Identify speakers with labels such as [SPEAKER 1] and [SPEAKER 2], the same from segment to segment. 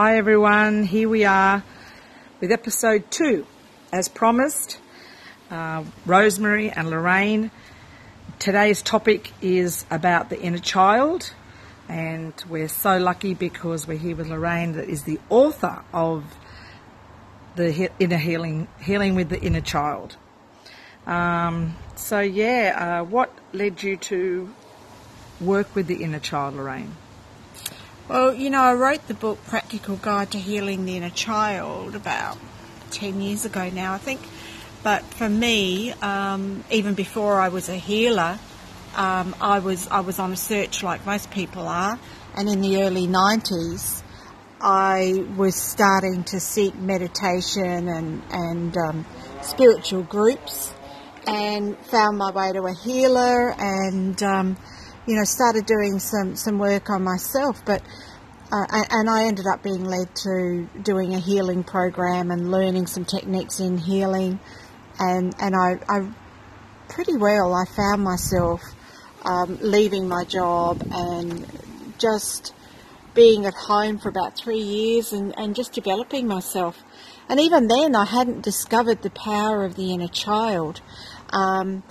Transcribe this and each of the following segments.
[SPEAKER 1] Hi everyone, here we are with episode two. As promised, uh, Rosemary and Lorraine. Today's topic is about the inner child, and we're so lucky because we're here with Lorraine, that is the author of the he- inner healing, healing with the inner child. Um, so yeah, uh, what led you to work with the inner child, Lorraine?
[SPEAKER 2] Well, you know, I wrote the book Practical Guide to Healing the Inner Child about 10 years ago now, I think. But for me, um, even before I was a healer, um, I was I was on a search like most people are, and in the early 90s, I was starting to seek meditation and and um, spiritual groups, and found my way to a healer, and um, you know started doing some some work on myself, but. Uh, and I ended up being led to doing a healing program and learning some techniques in healing, and and I, I pretty well I found myself um, leaving my job and just being at home for about three years and, and just developing myself. And even then, I hadn't discovered the power of the inner child. Um,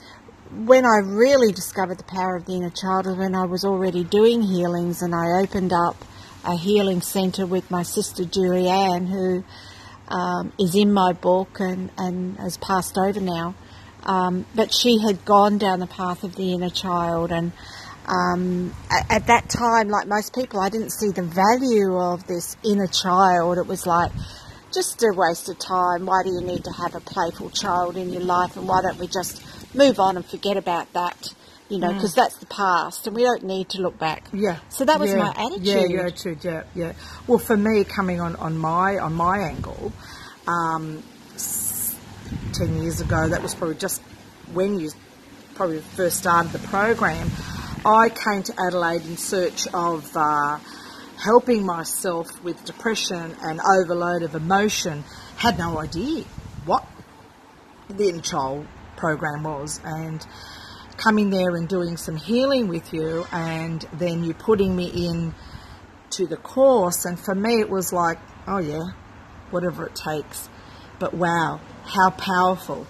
[SPEAKER 2] when I really discovered the power of the inner child was when I was already doing healings and I opened up a healing centre with my sister Julianne, who um, is in my book and, and has passed over now. Um, but she had gone down the path of the inner child, and um, at, at, that time, like most people, I didn't see the value of this inner child. It was like just a waste of time. Why do you need to have a playful child in your life, and why don't we just move on and forget about that? You know, because mm. that's the past, and we don't need to look back.
[SPEAKER 1] Yeah.
[SPEAKER 2] So that was
[SPEAKER 1] yeah.
[SPEAKER 2] my attitude.
[SPEAKER 1] Yeah, your attitude. Yeah, yeah. Well, for me, coming on, on my on my angle, um, 10 years ago, that was probably just when you probably first started the program, I came to Adelaide in search of uh, helping myself with depression and overload of emotion. Had no idea what the inner child program was, and coming there and doing some healing with you, and then you putting me in to the course, and for me it was like, oh yeah, whatever it takes. But wow, how powerful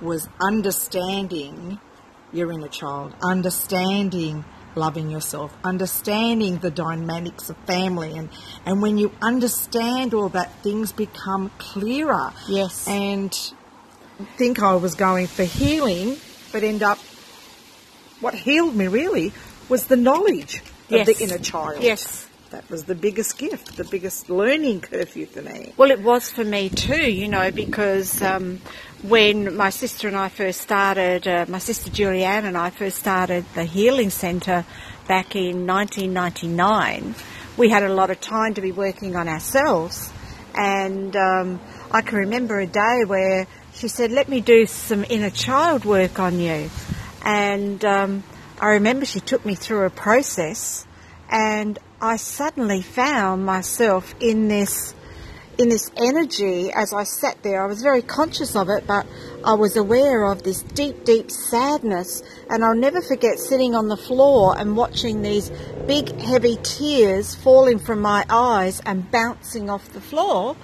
[SPEAKER 1] was understanding your inner child, understanding loving yourself, understanding the dynamics of family. And, and when you understand all that, things become clearer.
[SPEAKER 2] Yes.
[SPEAKER 1] And think I was going for healing, but end up, what healed me really was the knowledge
[SPEAKER 2] yes.
[SPEAKER 1] of the inner child.
[SPEAKER 2] Yes
[SPEAKER 1] that was the biggest gift, the biggest learning curve for me.
[SPEAKER 2] Well, it was for me too, you know, because um, when my sister and I first started, uh, my sister Julianne and I first started the Healing Centre back in 1999, we had a lot of time to be working on ourselves. And um, I can remember a day where she said, Let me do some inner child work on you. And um, I remember she took me through a process and I suddenly found myself in this in this energy as I sat there. I was very conscious of it, but I was aware of this deep, deep sadness. And I'll never forget sitting on the floor and watching these big, heavy tears falling from my eyes and bouncing off the floor.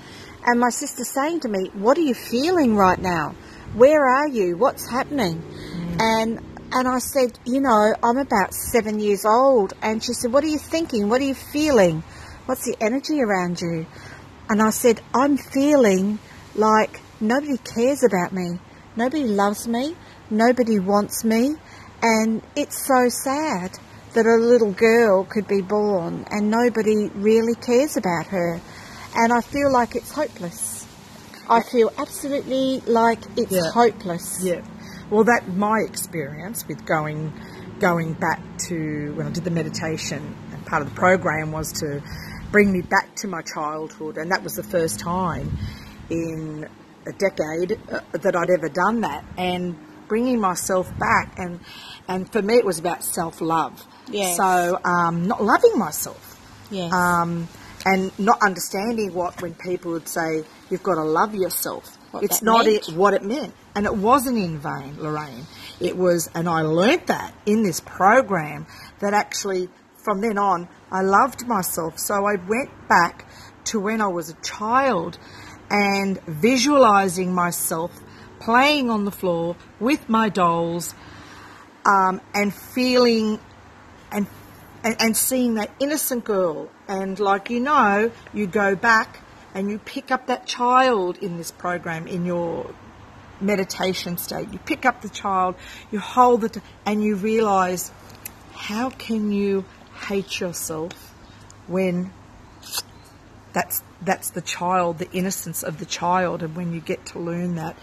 [SPEAKER 2] And my sister saying to me, What are you feeling right now? Where are you? What's happening? Mm. And and I said, You know, I'm about seven years old. And she said, What are you thinking? What are you feeling? What's the energy around you? And I said, I'm feeling like nobody cares about me. Nobody loves me. Nobody wants me. And it's so sad that a little girl could be born and nobody really cares about her. And I feel like it's hopeless. I feel absolutely like it's
[SPEAKER 1] yeah.
[SPEAKER 2] hopeless.
[SPEAKER 1] Yeah. Well, that my experience with going going back to when I did the meditation and part of the program was to bring me back to my childhood, and that was the first time in a decade uh, that I'd ever done that, and bringing myself back, and and for me it was about self love.
[SPEAKER 2] Yes.
[SPEAKER 1] So um, not loving myself.
[SPEAKER 2] Yes.
[SPEAKER 1] Um, and not understanding what when people would say you've got to love yourself.
[SPEAKER 2] What
[SPEAKER 1] it's not it, what it meant. And it wasn't in vain, Lorraine. It was, and I learnt that in this program that actually from then on I loved myself. So I went back to when I was a child and visualizing myself playing on the floor with my dolls um, and feeling and and seeing that innocent girl. And like you know you go back and you pick up that child in this program in your meditation state. You pick up the child you hold it and you realize how can you hate yourself when that's that's the child the innocence of the child? And when you get to learn that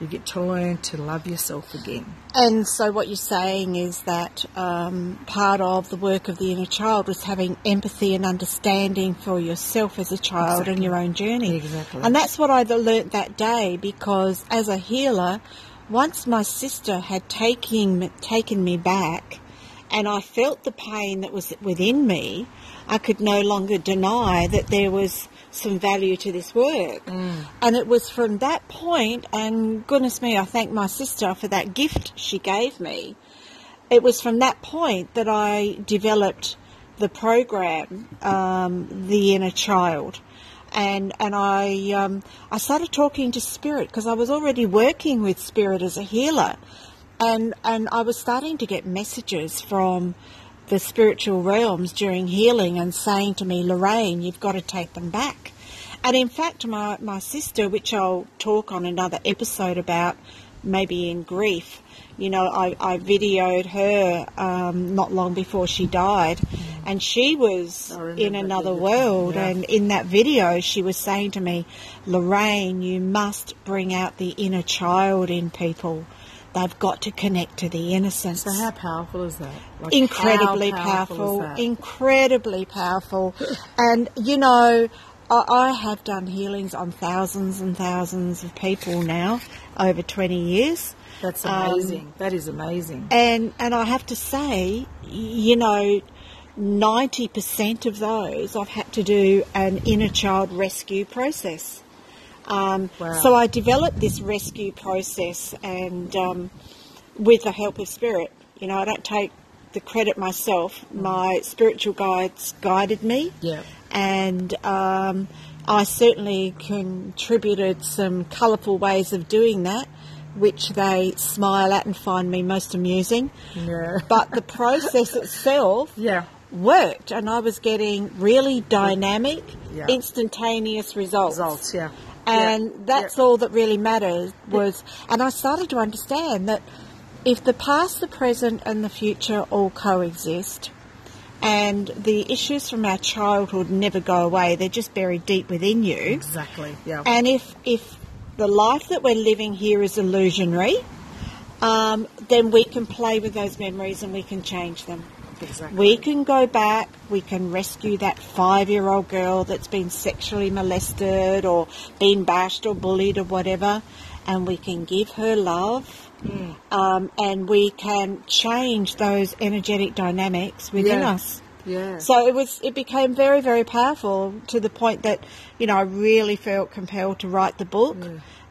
[SPEAKER 1] you get to learn to love yourself again.
[SPEAKER 2] And so, what you're saying is that um, part of the work of the inner child was having empathy and understanding for yourself as a child
[SPEAKER 1] Exactly.
[SPEAKER 2] and your own journey.
[SPEAKER 1] Exactly.
[SPEAKER 2] And that's what I learnt that day because, as a healer, once my sister had taken taken me back, and I felt the pain that was within me, I could no longer deny that there was some value to this work. And it was from that point, and goodness me, I thank my sister for that gift she gave me. It was from that point that I developed the program, um, The Inner Child. And, and I, um, I started talking to Spirit because I was already working with Spirit as a healer. And, and I was starting to get messages from the spiritual realms during healing and saying to me, Lorraine, you've got to take them back. And in fact, my, my sister, which I'll talk on another episode about, maybe in grief, you know, I, I videoed her um, not long before she died, and she was in another world.
[SPEAKER 1] yeah.
[SPEAKER 2] And in that video, she was saying to me, Lorraine, you must bring out the inner child in people. They've got to connect to the innocence
[SPEAKER 1] So how powerful is that? Like,
[SPEAKER 2] incredibly powerful,
[SPEAKER 1] is that?
[SPEAKER 2] incredibly powerful. and you know, I, I have done healings on thousands and thousands of people now over 20 years.
[SPEAKER 1] That's
[SPEAKER 2] Um,
[SPEAKER 1] amazing. that is amazing.
[SPEAKER 2] And and I have to say, you know, 90% of those I've had to do an inner child rescue process. Um,
[SPEAKER 1] Wow.
[SPEAKER 2] So I developed this rescue process and um, with the help of spirit. You know, I don't take the credit myself. My spiritual guides guided me
[SPEAKER 1] Yeah.
[SPEAKER 2] and um, I certainly contributed some colourful ways of doing that, which they smile at and find me most amusing.
[SPEAKER 1] Yeah.
[SPEAKER 2] But the process itself
[SPEAKER 1] Yeah.
[SPEAKER 2] worked, and I was getting really dynamic,
[SPEAKER 1] Yeah.
[SPEAKER 2] instantaneous results.
[SPEAKER 1] Results, yeah.
[SPEAKER 2] And
[SPEAKER 1] Yeah.
[SPEAKER 2] that's
[SPEAKER 1] Yeah.
[SPEAKER 2] all that really mattered was, and I started to understand that if the past, the present, and the future all coexist, and the issues from our childhood never go away, they're just buried deep within you.
[SPEAKER 1] Exactly. Yeah.
[SPEAKER 2] And if if the life that we're living here is illusionary, um, then we can play with those memories and we can change them.
[SPEAKER 1] Exactly.
[SPEAKER 2] We can go back, we can rescue that five year old girl that's been sexually molested or been bashed or bullied or whatever, and we can give her love. Um, and we can change those energetic dynamics within
[SPEAKER 1] Yeah.
[SPEAKER 2] us.
[SPEAKER 1] yeah.
[SPEAKER 2] So it was. It became very, very powerful to the point that you know I really felt compelled to write the book,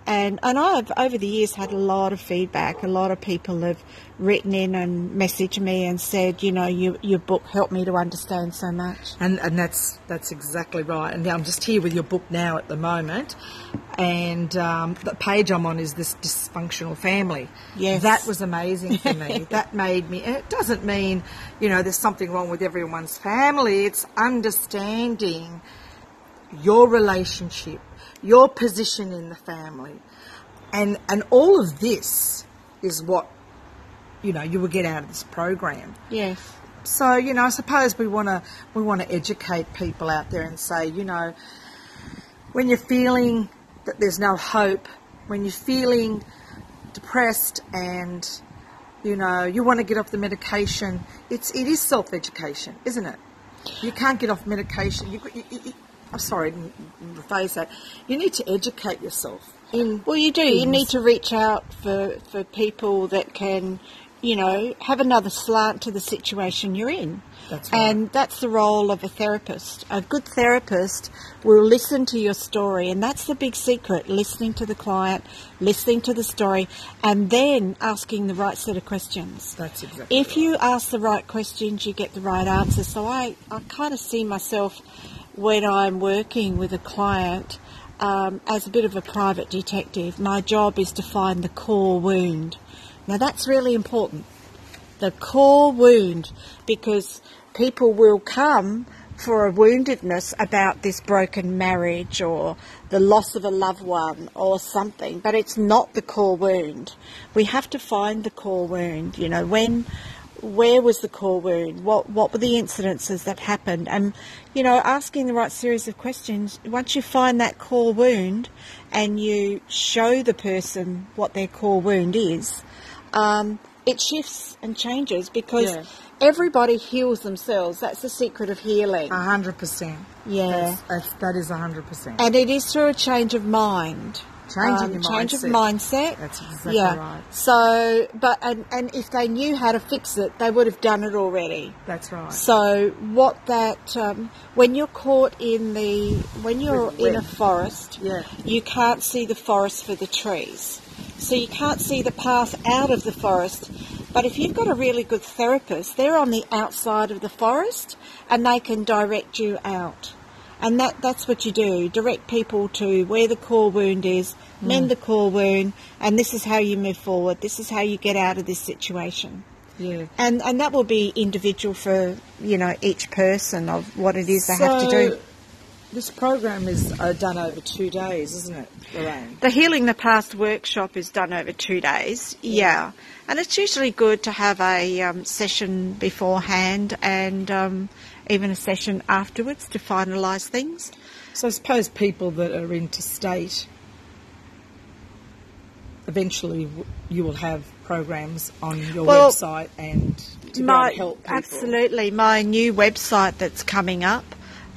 [SPEAKER 2] and and I've over the years had a lot of feedback. A lot of people have written in and messaged me and said, you know, you, your book helped me to understand so much.
[SPEAKER 1] And and that's that's exactly right. And I'm just here with your book now at the moment, and um, the page I'm on is this dysfunctional family.
[SPEAKER 2] Yes.
[SPEAKER 1] that was amazing for me. that made me. And it doesn't mean you know there's something wrong with everyone's family. It's understanding your relationship, your position in the family, and and all of this is what you know you will get out of this program.
[SPEAKER 2] Yes.
[SPEAKER 1] So you know, I suppose we want to we want to educate people out there and say, you know, when you're feeling that there's no hope, when you're feeling depressed and you know you want to get off the medication, it's it is self education, isn't it? You can't get off medication. You, you, I'm sorry, I rephrase that. You need to educate yourself. In
[SPEAKER 2] Well, you do. You need to reach out for, for people that can, you know, have another slant to the situation you're in.
[SPEAKER 1] That's right.
[SPEAKER 2] And that's the role of a therapist. A good therapist will listen to your story, and that's the big secret listening to the client, listening to the story, and then asking the right set of questions.
[SPEAKER 1] That's exactly.
[SPEAKER 2] If you ask the right questions, you get the right answers. So I, I kind of see myself when I'm working with a client um, as a bit of a private detective. My job is to find the core wound. Now that's really important. The core wound, because people will come for a woundedness about this broken marriage or the loss of a loved one or something, but it's not the core wound. We have to find the core wound. You know, when, where was the core wound? What what were the incidences that happened? And you know, asking the right series of questions. Once you find that core wound, and you show the person what their core wound is, um, it shifts and changes because.
[SPEAKER 1] Yeah.
[SPEAKER 2] Everybody heals themselves. That's the secret of healing.
[SPEAKER 1] A hundred percent.
[SPEAKER 2] Yeah.
[SPEAKER 1] That's, that's, that is a hundred percent.
[SPEAKER 2] And it is through a change of mind.
[SPEAKER 1] Changing
[SPEAKER 2] Um,
[SPEAKER 1] your
[SPEAKER 2] change of
[SPEAKER 1] mindset.
[SPEAKER 2] mindset.
[SPEAKER 1] That's exactly
[SPEAKER 2] yeah.
[SPEAKER 1] right.
[SPEAKER 2] So, but and, and if they knew how to fix it, they would have done it already.
[SPEAKER 1] That's right.
[SPEAKER 2] So, what that um, when you're caught in the when you're
[SPEAKER 1] With
[SPEAKER 2] in a forest,
[SPEAKER 1] Yeah.
[SPEAKER 2] you can't see the forest for the trees. So you can't see the path out of the forest. But if you've got a really good therapist, they're on the outside of the forest and they can direct you out. And that, that's what you do. Direct people to where the core wound is, mend the core wound, and this is how you move forward. This is how you get out of this situation.
[SPEAKER 1] yeah.
[SPEAKER 2] And and that will be individual for, you know, each person of what it is they have to do.
[SPEAKER 1] This program is uh, done over two days, isn't it, Lorraine?
[SPEAKER 2] The Healing the Past workshop is done over two days, yeah. And it's usually good to have a um, session beforehand and um, even a session afterwards to finalise things.
[SPEAKER 1] So I suppose people that are interstate, eventually you will have programs on your
[SPEAKER 2] Well,
[SPEAKER 1] website and to
[SPEAKER 2] My,
[SPEAKER 1] help people.
[SPEAKER 2] absolutely. My new website that's coming up,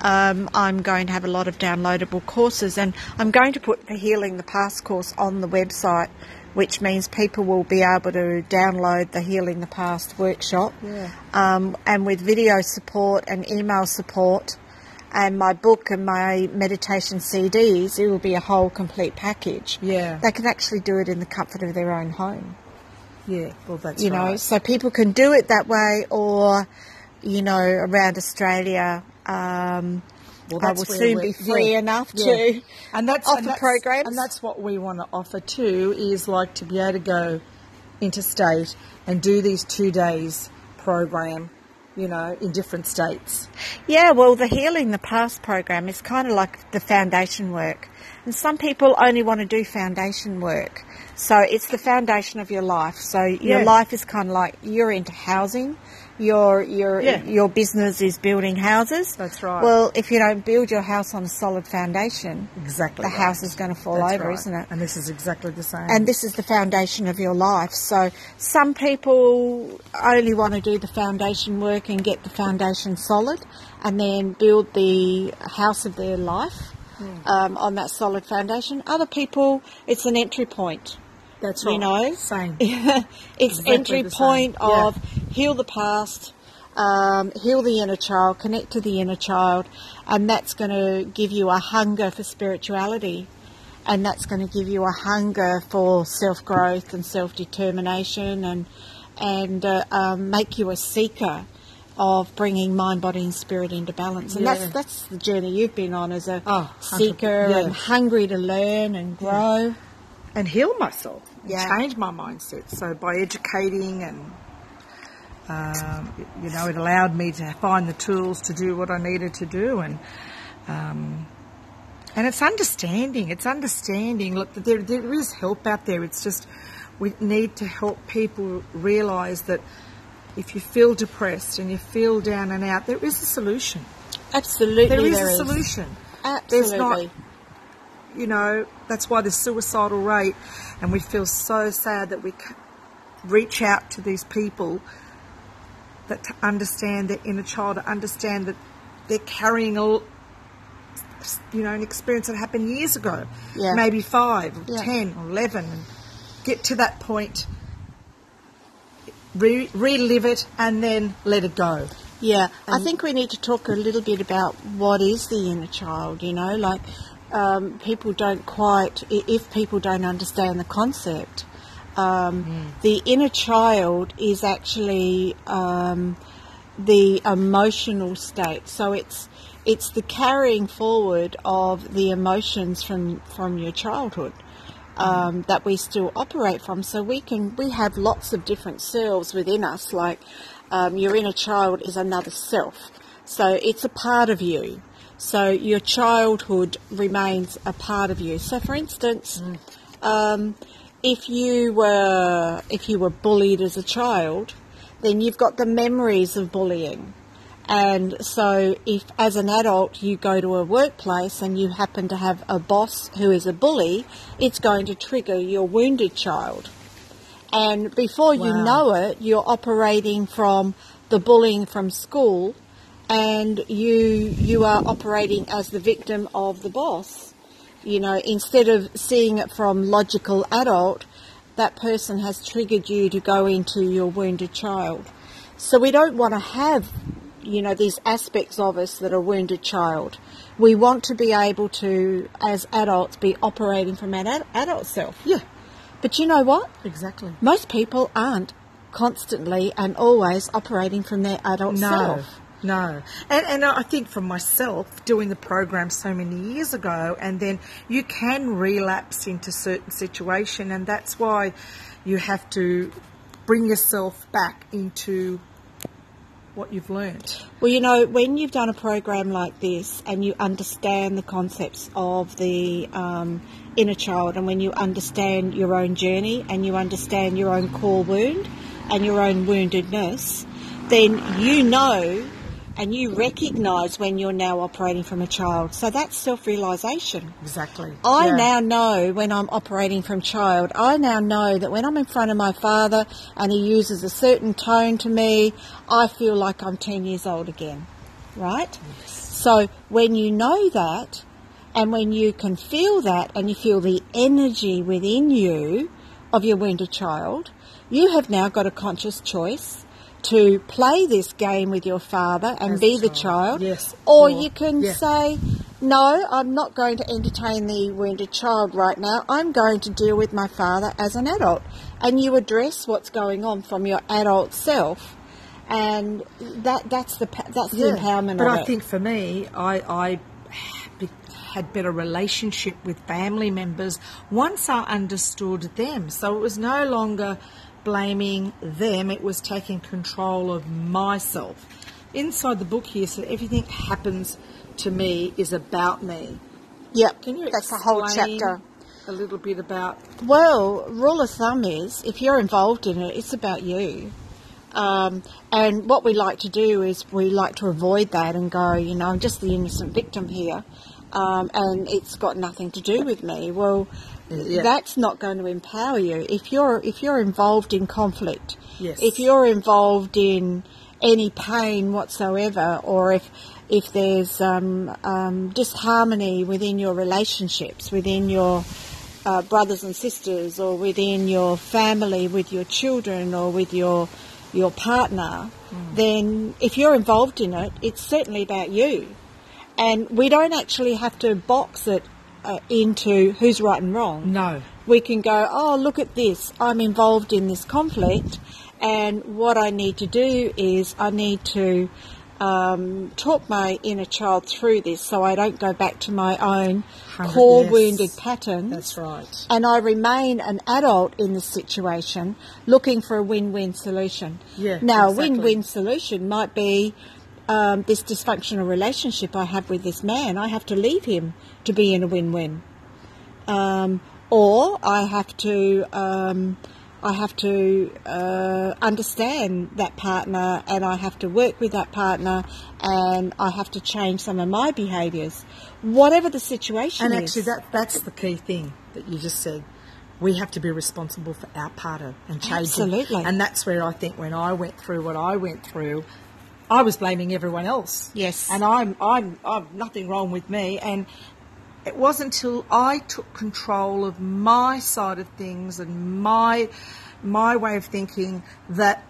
[SPEAKER 2] um, I'm going to have a lot of downloadable courses and I'm going to put the Healing the Past course on the website, which means people will be able to download the Healing the Past workshop.
[SPEAKER 1] Yeah.
[SPEAKER 2] Um, and with video support and email support and my book and my meditation CDs, it will be a whole complete package.
[SPEAKER 1] Yeah.
[SPEAKER 2] They can actually do it in the comfort of their own home
[SPEAKER 1] Yeah, well, that's
[SPEAKER 2] you know, so people can do it that way, or you know, around Australia, um,
[SPEAKER 1] Well,
[SPEAKER 2] I will soon be free
[SPEAKER 1] yeah,
[SPEAKER 2] enough
[SPEAKER 1] yeah.
[SPEAKER 2] to
[SPEAKER 1] and that's
[SPEAKER 2] offer
[SPEAKER 1] and that's,
[SPEAKER 2] programs.
[SPEAKER 1] and that's what we want to offer too. Is like to be able to go interstate and do these two days program, you know, in different states.
[SPEAKER 2] Yeah, well, the Healing the Past program is kind of like the foundation work. And some people only want to do foundation work. So it's the foundation of your life. So your
[SPEAKER 1] Yeah.
[SPEAKER 2] life is kind of like you're into housing. Your your
[SPEAKER 1] Yeah.
[SPEAKER 2] your business is building houses.
[SPEAKER 1] That's right.
[SPEAKER 2] Well, if you don't build your house on a solid foundation,
[SPEAKER 1] Exactly.
[SPEAKER 2] the
[SPEAKER 1] right.
[SPEAKER 2] house is going to fall
[SPEAKER 1] That's
[SPEAKER 2] over,
[SPEAKER 1] right.
[SPEAKER 2] isn't it?
[SPEAKER 1] And this is exactly the same.
[SPEAKER 2] and this is the foundation of your life. So some people only want to do the foundation work and get the foundation solid, and then build the house of their life um, on that solid foundation. Other people, it's an entry point.
[SPEAKER 1] That's
[SPEAKER 2] you
[SPEAKER 1] right.
[SPEAKER 2] know,
[SPEAKER 1] same.
[SPEAKER 2] it's
[SPEAKER 1] Exactly
[SPEAKER 2] entry point
[SPEAKER 1] Yeah.
[SPEAKER 2] of heal the past, um, heal the inner child, connect to the inner child, and that's going to give you a hunger for spirituality, and that's going to give you a hunger for self growth and self determination, and and uh, um, make you a seeker of bringing mind, body, and spirit into balance. And
[SPEAKER 1] Yeah.
[SPEAKER 2] that's that's the journey you've been on as a
[SPEAKER 1] Oh,
[SPEAKER 2] seeker
[SPEAKER 1] yeah.
[SPEAKER 2] and hungry to learn and grow.
[SPEAKER 1] And heal myself, and
[SPEAKER 2] Yeah.
[SPEAKER 1] change my mindset. So by educating and um, you know, it allowed me to find the tools to do what I needed to do, and um, and it's understanding. It's understanding. Look, there there is help out there. It's just we need to help people realise that if you feel depressed and you feel down and out, there is a solution.
[SPEAKER 2] Absolutely,
[SPEAKER 1] There is
[SPEAKER 2] there
[SPEAKER 1] a solution.
[SPEAKER 2] Absolutely.
[SPEAKER 1] There's not you know, that's why the suicidal rate, and we feel so sad that we reach out to these people that to understand their inner child, to understand that they're carrying a, you know, an experience that happened years ago,
[SPEAKER 2] Yeah.
[SPEAKER 1] maybe five, or
[SPEAKER 2] Yeah.
[SPEAKER 1] ten, or eleven, and get to that point, re- relive it, and then let it go.
[SPEAKER 2] Yeah, I think we need to talk a little bit about what is the inner child. You know, like um, people don't quite, if people don't understand the concept, um, the inner child is actually um, the emotional state. So it's it's the carrying forward of the emotions from from your childhood um, that we still operate from. So we can we have lots of different selves within us. Like um, your inner child is another self, so it's a part of you. So your childhood remains a part of you. So, for instance, um, if you were if you were bullied as a child, then you've got the memories of bullying. And so, if as an adult you go to a workplace and you happen to have a boss who is a bully, it's going to trigger your wounded child. And before you know it, you're operating from the bullying from school, and you you are operating as the victim of the boss. You know, instead of seeing it from logical adult, that person has triggered you to go into your wounded child. So we don't want to have, you know, these aspects of us that are wounded child. We want to be able to, as adults, be operating from an ad- adult self.
[SPEAKER 1] Yeah,
[SPEAKER 2] But you know what?
[SPEAKER 1] exactly.
[SPEAKER 2] Most people aren't constantly and always operating from their adult
[SPEAKER 1] No,
[SPEAKER 2] self.
[SPEAKER 1] No. And, and I think for myself, doing the program so many years ago, and then you can relapse into certain situation, and that's why you have to bring yourself back into what you've learned.
[SPEAKER 2] Well, you know, when you've done a program like this and you understand the concepts of the um, inner child, and when you understand your own journey and you understand your own core wound and your own woundedness, then you know and you recognize when you're now operating from a child. So that's self realization.
[SPEAKER 1] Exactly.
[SPEAKER 2] I
[SPEAKER 1] Yeah.
[SPEAKER 2] now know when I'm operating from child, I now know that when I'm in front of my father and he uses a certain tone to me, I feel like I'm 10 years old again. Right? Yes. So when you know that, and when you can feel that, and you feel the energy within you of your wounded child, you have now got a conscious choice to play this game with your father and
[SPEAKER 1] As
[SPEAKER 2] be the
[SPEAKER 1] child.
[SPEAKER 2] child.
[SPEAKER 1] Yes.
[SPEAKER 2] Or
[SPEAKER 1] Or-
[SPEAKER 2] you can
[SPEAKER 1] yeah.
[SPEAKER 2] say, no, I'm not going to entertain the wounded child right now. I'm going to deal with my father as an adult. And you address what's going on from your adult self. And that that's the that's the empowerment
[SPEAKER 1] But I
[SPEAKER 2] it.
[SPEAKER 1] think for me, I, I had better relationship with family members once I understood them. So it was no longer blaming them; it was taking control of myself. Inside the book here, so everything happens to me is about me.
[SPEAKER 2] Yep,
[SPEAKER 1] Can you
[SPEAKER 2] that's a whole chapter.
[SPEAKER 1] A little bit about
[SPEAKER 2] Well, rule of thumb is if you're involved in it, it's about you. Um, and what we like to do is we like to avoid that and go, you know, I'm just the innocent victim here, um, and it's got nothing to do with me. Well,
[SPEAKER 1] Yeah.
[SPEAKER 2] that's not going to empower you. If you're if you're involved in conflict,
[SPEAKER 1] Yes.
[SPEAKER 2] if you're involved in any pain whatsoever, or if if there's um, um, disharmony within your relationships, within your uh, brothers and sisters, or within your family, with your children, or with your your partner, then if you're involved in it, it's certainly about you. And we don't actually have to box it uh, into who's right and wrong
[SPEAKER 1] no.
[SPEAKER 2] we can go, oh, look at this, I'm involved in this conflict, and what I need to do is I need to um, talk my inner child through this so I don't go back to my own core
[SPEAKER 1] yes.
[SPEAKER 2] wounded patterns.
[SPEAKER 1] That's right.
[SPEAKER 2] And I remain an adult in this situation looking for a win win solution.
[SPEAKER 1] Yeah,
[SPEAKER 2] now,
[SPEAKER 1] exactly.
[SPEAKER 2] a win win solution might be um, this dysfunctional relationship I have with this man. I have to leave him to be in a win win. Um, or I have to. Um, I have to uh, understand that partner and I have to work with that partner and I have to change some of my behaviours. Whatever the situation
[SPEAKER 1] And
[SPEAKER 2] is.
[SPEAKER 1] actually, that that's the key thing that you just said. We have to be responsible for our part of and changing.
[SPEAKER 2] Absolutely.
[SPEAKER 1] And that's where I think when I went through what I went through, I was blaming everyone else.
[SPEAKER 2] Yes.
[SPEAKER 1] And I'm I'm I'm nothing wrong with me. And it wasn't until I took control of my side of things and my my way of thinking that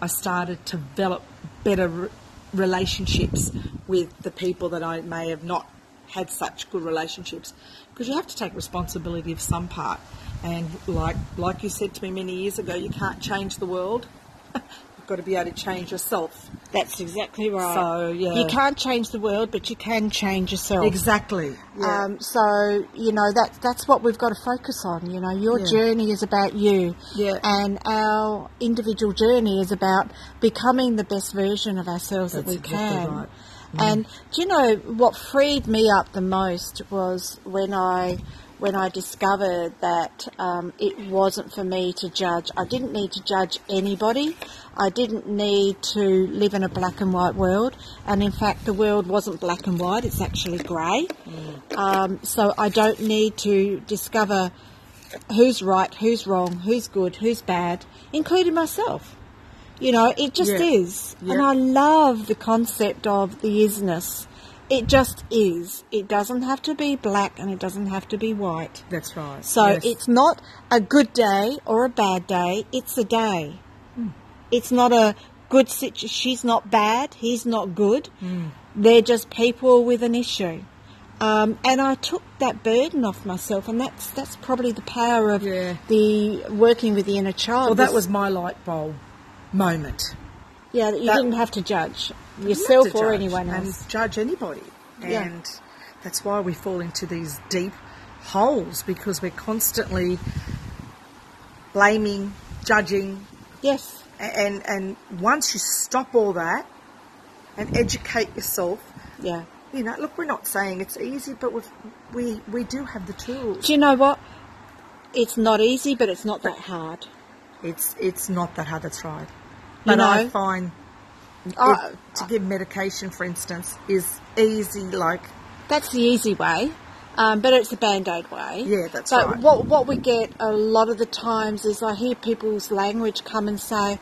[SPEAKER 1] I started to develop better re- relationships with the people that I may have not had such good relationships because you have to take responsibility of some part and like like you said to me many years ago you can't change the world got to be able to change yourself.
[SPEAKER 2] That's exactly right.
[SPEAKER 1] So, yeah.
[SPEAKER 2] You can't change the world, but you can change yourself.
[SPEAKER 1] Exactly. Yeah.
[SPEAKER 2] Um, so you know that that's what we've got to focus on. You know, your
[SPEAKER 1] Yeah.
[SPEAKER 2] journey is about you,
[SPEAKER 1] Yeah.
[SPEAKER 2] and our individual journey is about becoming the best version of ourselves that
[SPEAKER 1] That's
[SPEAKER 2] we
[SPEAKER 1] exactly
[SPEAKER 2] can.
[SPEAKER 1] right.
[SPEAKER 2] And do you know what freed me up the most was when I when I discovered that um, it wasn't for me to judge. I didn't need to judge anybody. I didn't need to live in a black and white world. And in fact, the world wasn't black and white, it's actually grey. Um, so I don't need to discover who's right, who's wrong, who's good, who's bad, including myself. You know, it just
[SPEAKER 1] Yeah.
[SPEAKER 2] is. And I love the concept of the isness. It just is. It doesn't have to be black and it doesn't have to be white.
[SPEAKER 1] That's right.
[SPEAKER 2] So
[SPEAKER 1] Yes.
[SPEAKER 2] it's not a good day or a bad day, it's a day. It's not a good situation. She's not bad, he's not good. They're just people with an issue. Um, and I took that burden off myself, and that's that's probably the power of
[SPEAKER 1] Yeah.
[SPEAKER 2] the working with the inner child.
[SPEAKER 1] Well, that was my light bulb moment.
[SPEAKER 2] yeah. That you
[SPEAKER 1] that-
[SPEAKER 2] didn't have to judge yourself or anyone
[SPEAKER 1] and judge anybody.
[SPEAKER 2] Yeah.
[SPEAKER 1] And that's why we fall into these deep holes because we're constantly blaming, judging,
[SPEAKER 2] Yes.
[SPEAKER 1] and and once you stop all that and educate yourself,
[SPEAKER 2] Yeah.
[SPEAKER 1] you know, look, we're not saying it's easy, but we've, we we do have the tools.
[SPEAKER 2] Do you know what? It's not easy, but it's not that hard.
[SPEAKER 1] It's it's not that hard. That's right.
[SPEAKER 2] You
[SPEAKER 1] But I find It- to give medication, for instance, is easy. Like
[SPEAKER 2] That's the easy way, um, but it's a band aid way.
[SPEAKER 1] Yeah, that's
[SPEAKER 2] but
[SPEAKER 1] right.
[SPEAKER 2] what what we get a lot of the times is I hear people's language come and say,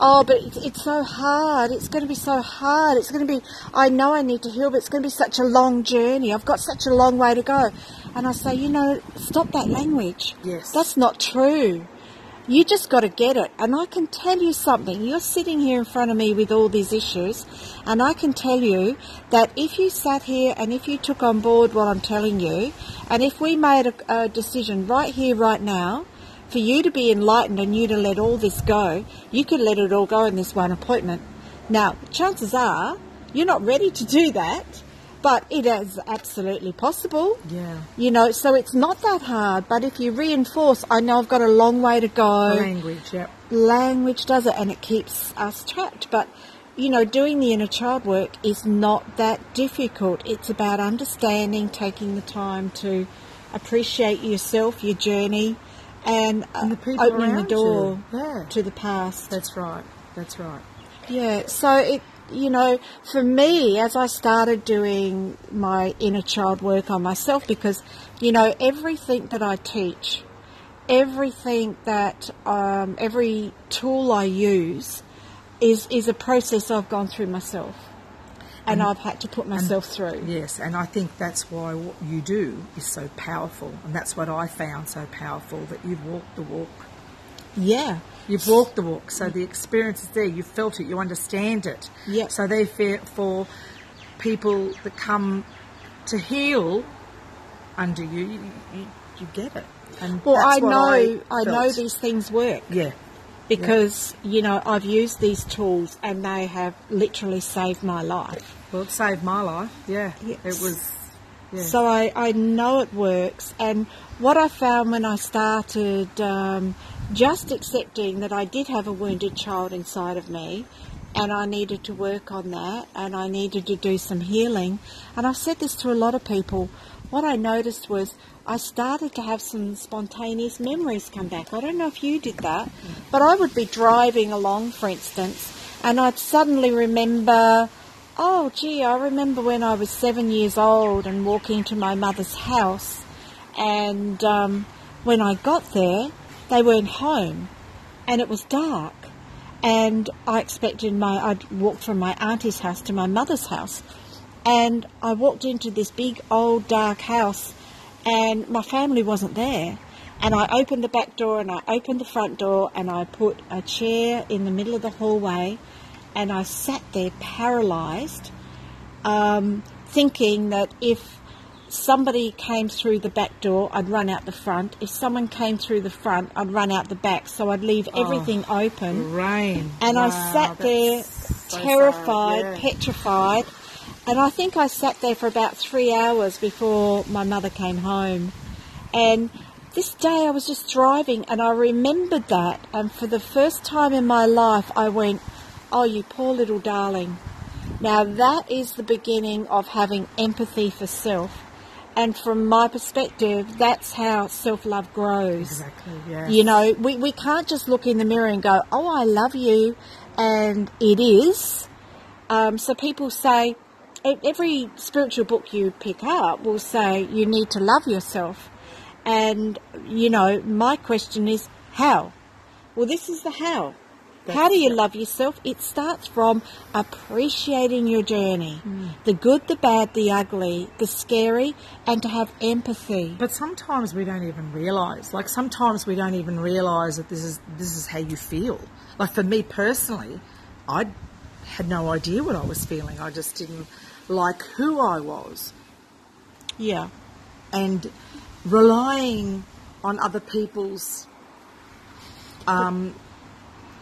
[SPEAKER 2] "Oh, but it's, it's so hard. It's going to be so hard. It's going to be. I know I need to heal, but it's going to be such a long journey. I've got such a long way to go." And I say, you know, stop that language.
[SPEAKER 1] Yes.
[SPEAKER 2] that's not true. You just got to get it. And I can tell you something. You're sitting here in front of me with all these issues, and I can tell you that if you sat here and if you took on board what I'm telling you, and if we made a, a decision right here, right now, for you to be enlightened and you to let all this go, you could let it all go in this one appointment. Now, chances are you're not ready to do that, but it is absolutely possible.
[SPEAKER 1] yeah,
[SPEAKER 2] You know, so it's not that hard, but if you reinforce, I know I've got a long way to go.
[SPEAKER 1] language. Yep.
[SPEAKER 2] Language does it and it keeps us trapped. But, you know, doing the inner child work is not that difficult. It's about understanding, taking the time to appreciate yourself, your journey, and, uh,
[SPEAKER 1] And the
[SPEAKER 2] opening the door.
[SPEAKER 1] Yeah.
[SPEAKER 2] to the past.
[SPEAKER 1] That's right. That's right.
[SPEAKER 2] Yeah, so it, you know, for me, as I started doing my inner child work on myself, because, you know, everything that I teach, everything that, um, every tool I use is, is a process I've gone through myself. And I've had to put myself through.
[SPEAKER 1] Yes, and I think that's why what you do is so powerful, and that's what I found so powerful that you've walked the walk.
[SPEAKER 2] Yeah.
[SPEAKER 1] You've walked the walk, so the experience is there. You've felt it. You understand it.
[SPEAKER 2] Yeah.
[SPEAKER 1] So therefore, for people that come to heal under you, you, you, you get it. And
[SPEAKER 2] Well, I know, I, know these things work.
[SPEAKER 1] Yeah.
[SPEAKER 2] because you know I've used these tools and they have literally saved my life.
[SPEAKER 1] Well, it saved my life. Yeah.
[SPEAKER 2] Yes.
[SPEAKER 1] It was. Yeah.
[SPEAKER 2] So I, I know it works. And what I found when I started um, just accepting that I did have a wounded child inside of me and I needed to work on that and I needed to do some healing. And I've said this to a lot of people. What I noticed was I started to have some spontaneous memories come back. I don't know if you did that, but I would be driving along, for instance, and I'd suddenly remember Oh, gee, I remember when I was seven years old and walking to my mother's house, and um, when I got there, they weren't home, and it was dark. And I expected my, I'd walked from my auntie's house to my mother's house, and I walked into this big old dark house, and my family wasn't there. And I opened the back door and I opened the front door and I put a chair in the middle of the hallway and I sat there paralysed, um, thinking that if somebody came through the back door, I'd run out the front. If someone came through the front, I'd run out the back. So I'd leave oh, everything open.
[SPEAKER 1] Rain.
[SPEAKER 2] And I sat there
[SPEAKER 1] so
[SPEAKER 2] terrified,
[SPEAKER 1] yeah.
[SPEAKER 2] petrified. And I think I sat there for about three hours before my mother came home. And this day I was just driving and I remembered that. And for the first time in my life, I went, Oh, you poor little darling. Now that is the beginning of having empathy for self. And from my perspective, that's how self love grows.
[SPEAKER 1] Exactly, yeah.
[SPEAKER 2] You know, we, we can't just look in the mirror and go, oh, I love you, and it is. Um, so people say, every spiritual book you pick up will say you need to love yourself. And, you know, my question is, how? Well, this is the how. How do you love yourself? It starts from appreciating your journey the good, the bad, the ugly, the scary, and to have empathy.
[SPEAKER 1] But sometimes we don't even realise. Like sometimes we don't even realise that this is this is how you feel. Like for me personally, I had no idea what I was feeling. I just didn't like who I was,
[SPEAKER 2] Yeah.
[SPEAKER 1] and relying on other people's um,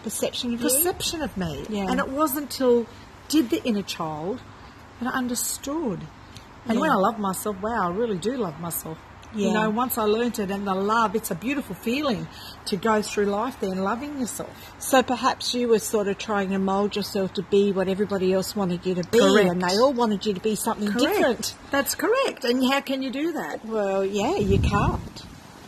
[SPEAKER 2] Perception of you?
[SPEAKER 1] perception of me.
[SPEAKER 2] Yeah.
[SPEAKER 1] And it wasn't until did the inner child that I understood. And
[SPEAKER 2] Yeah.
[SPEAKER 1] when I love myself, wow, I really do love myself. You know, once I learnt it and the love, it's a beautiful feeling to go through life then loving yourself.
[SPEAKER 2] So perhaps you were sort of trying to mould yourself to be what everybody else wanted you to be,
[SPEAKER 1] Correct.
[SPEAKER 2] and they all wanted you to be something different.
[SPEAKER 1] That's correct. And how can you do that?
[SPEAKER 2] Well, yeah, you can't.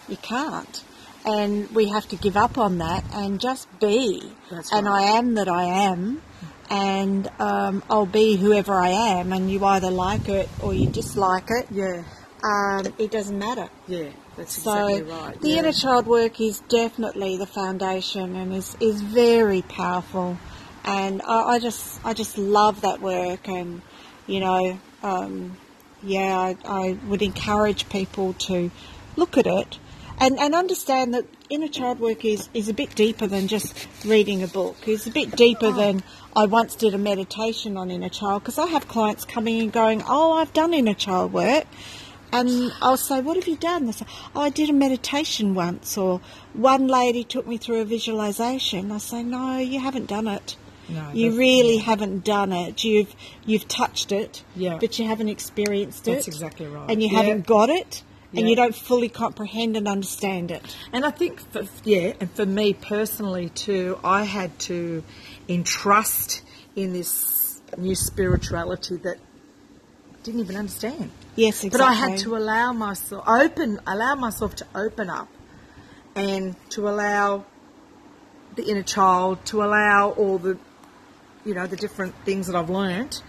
[SPEAKER 2] You can't. And we have to give up on that and just be.
[SPEAKER 1] That's
[SPEAKER 2] and. I am that I am, and um, I'll be whoever I am, and you either like it or you dislike it.
[SPEAKER 1] Yeah,
[SPEAKER 2] Um, it doesn't matter.
[SPEAKER 1] yeah, that's
[SPEAKER 2] So
[SPEAKER 1] exactly right.
[SPEAKER 2] the
[SPEAKER 1] yeah.
[SPEAKER 2] inner child work is definitely the foundation and is, is very powerful. And I, I just I just love that work and you know um, yeah I, I would encourage people to look at it and, and understand that inner child work is, is a bit deeper than just reading a book. It's a bit deeper than I once did a meditation on inner child because I have clients coming and going, oh, I've done inner child work. And I'll say, what have you done? They say, oh, I did a meditation once. Or one lady took me through a visualization. I say, no, you haven't done it.
[SPEAKER 1] No,
[SPEAKER 2] you really haven't done it. You've you've touched it,
[SPEAKER 1] Yeah.
[SPEAKER 2] but you haven't experienced it.
[SPEAKER 1] That's exactly right.
[SPEAKER 2] And you
[SPEAKER 1] Yeah.
[SPEAKER 2] haven't got it, and you don't fully comprehend and understand it.
[SPEAKER 1] And I think, for, yeah, and for me personally too, I had to entrust in this new spirituality that I didn't even understand.
[SPEAKER 2] Yes, exactly.
[SPEAKER 1] But I had to allow myself open, allow myself to open up, and to allow the inner child, to allow all the, you know, the different things that I've learnt,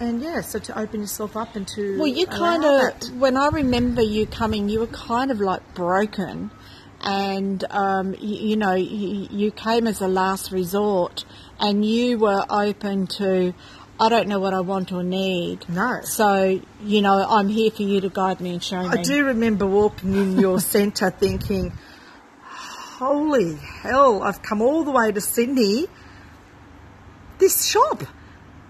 [SPEAKER 1] and yeah, so to open yourself up and to
[SPEAKER 2] Well, you kind
[SPEAKER 1] that.
[SPEAKER 2] of, when I remember you coming, you were kind of like broken. And, um, you, you know, you, you came as a last resort and you were open to, I don't know what I want or need.
[SPEAKER 1] No.
[SPEAKER 2] So, you know, I'm here for you to guide me and show me.
[SPEAKER 1] I do remember walking in your centre thinking, holy hell, I've come all the way to Sydney. This shop.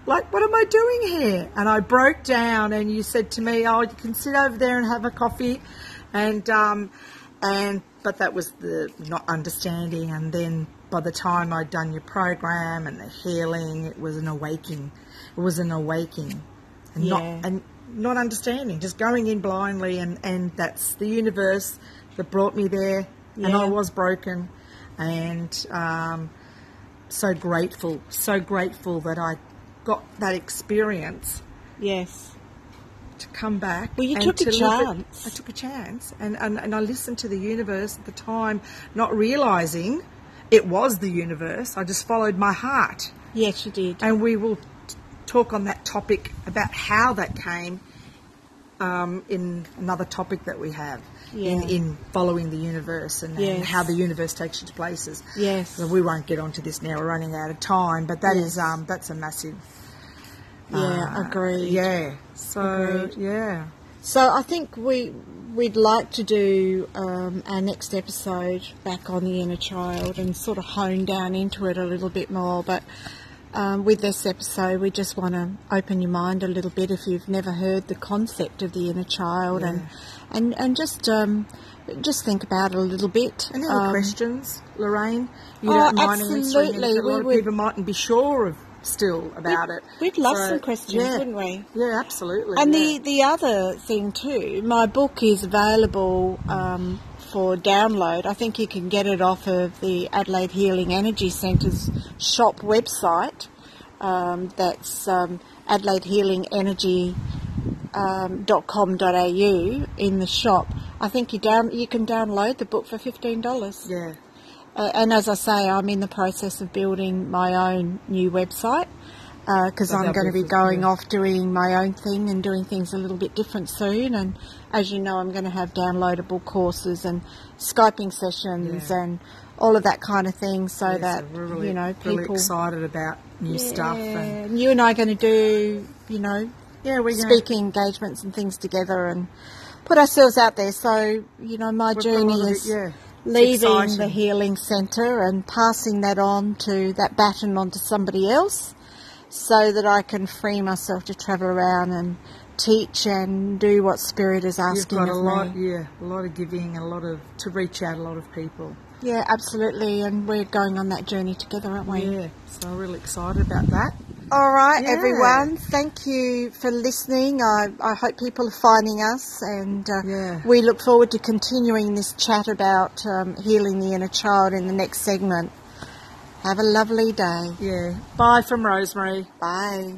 [SPEAKER 1] Like, what am I doing here? And I broke down, and you said to me, "Oh, you can sit over there and have a coffee," and um, and but that was the not understanding. And then by the time I'd done your program and the healing, it was an awakening. It was an awakening, and
[SPEAKER 2] Yeah.
[SPEAKER 1] not and not understanding, just going in blindly, and and that's the universe that brought me there. And I was broken, and um, so grateful, so grateful that I got that experience
[SPEAKER 2] Yes.
[SPEAKER 1] to come back.
[SPEAKER 2] Well, you
[SPEAKER 1] and
[SPEAKER 2] took a
[SPEAKER 1] to it-
[SPEAKER 2] chance.
[SPEAKER 1] I took a chance, and, and and I listened to the universe at the time, not realizing it was the universe. I just followed my heart,
[SPEAKER 2] Yes, you did.
[SPEAKER 1] and we will t- talk on that topic about how that came um, in another topic that we have in,
[SPEAKER 2] Yeah.
[SPEAKER 1] in following the universe and, and how the universe takes you to places.
[SPEAKER 2] Yes.
[SPEAKER 1] So we won't get onto this now. We're running out of time, but that is
[SPEAKER 2] Yes.
[SPEAKER 1] um, that's a massive.
[SPEAKER 2] Yeah,
[SPEAKER 1] uh,
[SPEAKER 2] agreed.
[SPEAKER 1] Yeah. So
[SPEAKER 2] Agreed.
[SPEAKER 1] yeah.
[SPEAKER 2] So I think we we'd like to do um, our next episode back on the inner child and sort of hone down into it a little bit more. But um, with this episode, we just want to open your mind a little bit if you've never heard the concept of the inner child,
[SPEAKER 1] Yeah.
[SPEAKER 2] and and and just um, just think about it a little bit.
[SPEAKER 1] Any
[SPEAKER 2] Um,
[SPEAKER 1] other questions, Lorraine? You
[SPEAKER 2] oh,
[SPEAKER 1] don't mind answering
[SPEAKER 2] absolutely.
[SPEAKER 1] A lot
[SPEAKER 2] We
[SPEAKER 1] of
[SPEAKER 2] would-
[SPEAKER 1] people mightn't be sure of still about it.
[SPEAKER 2] We'd love
[SPEAKER 1] So,
[SPEAKER 2] some questions,
[SPEAKER 1] yeah.
[SPEAKER 2] wouldn't we?
[SPEAKER 1] Yeah, absolutely.
[SPEAKER 2] And
[SPEAKER 1] yeah.
[SPEAKER 2] the, the other thing too, my book is available um, for download. I think you can get it off of the Adelaide Healing Energy Centre's shop website. Um, that's um, Adelaide Healing Energy um, in the shop. I think you down you can download the book for fifteen dollars.
[SPEAKER 1] yeah,
[SPEAKER 2] and as I say, I'm in the process of building my own new website uh, because
[SPEAKER 1] But
[SPEAKER 2] I'm going to
[SPEAKER 1] be
[SPEAKER 2] going
[SPEAKER 1] yeah.
[SPEAKER 2] off doing my own thing and doing things a little bit different soon. And as you know, I'm going to have downloadable courses and Skyping sessions
[SPEAKER 1] Yeah.
[SPEAKER 2] and all of that kind of thing, so that
[SPEAKER 1] we're really,
[SPEAKER 2] you know
[SPEAKER 1] really
[SPEAKER 2] people.
[SPEAKER 1] excited about new stuff.
[SPEAKER 2] Yeah,
[SPEAKER 1] And
[SPEAKER 2] and you and I are going to do, you know,
[SPEAKER 1] yeah, we're gonna-
[SPEAKER 2] speaking engagements and things together and put ourselves out there. So you know, my
[SPEAKER 1] a
[SPEAKER 2] journey
[SPEAKER 1] is. of yeah. It's
[SPEAKER 2] leaving the healing centre and passing that on to that baton on to somebody else so that I can free myself to travel around and teach and do what spirit is
[SPEAKER 1] You've
[SPEAKER 2] asking
[SPEAKER 1] got
[SPEAKER 2] of
[SPEAKER 1] a lot,
[SPEAKER 2] me.
[SPEAKER 1] yeah, a lot of giving, a lot of to reach out a lot of people.
[SPEAKER 2] Yeah, absolutely. And we're going on that journey together, aren't we?
[SPEAKER 1] Yeah, so I'm really excited about that.
[SPEAKER 2] All right,
[SPEAKER 1] Yeah.
[SPEAKER 2] everyone. Thank you for listening. I, I hope people are finding us, and uh,
[SPEAKER 1] Yeah.
[SPEAKER 2] we look forward to continuing this chat about um, healing the inner child in the next segment. Have a lovely day.
[SPEAKER 1] Yeah, bye from Rosemary.
[SPEAKER 2] Bye.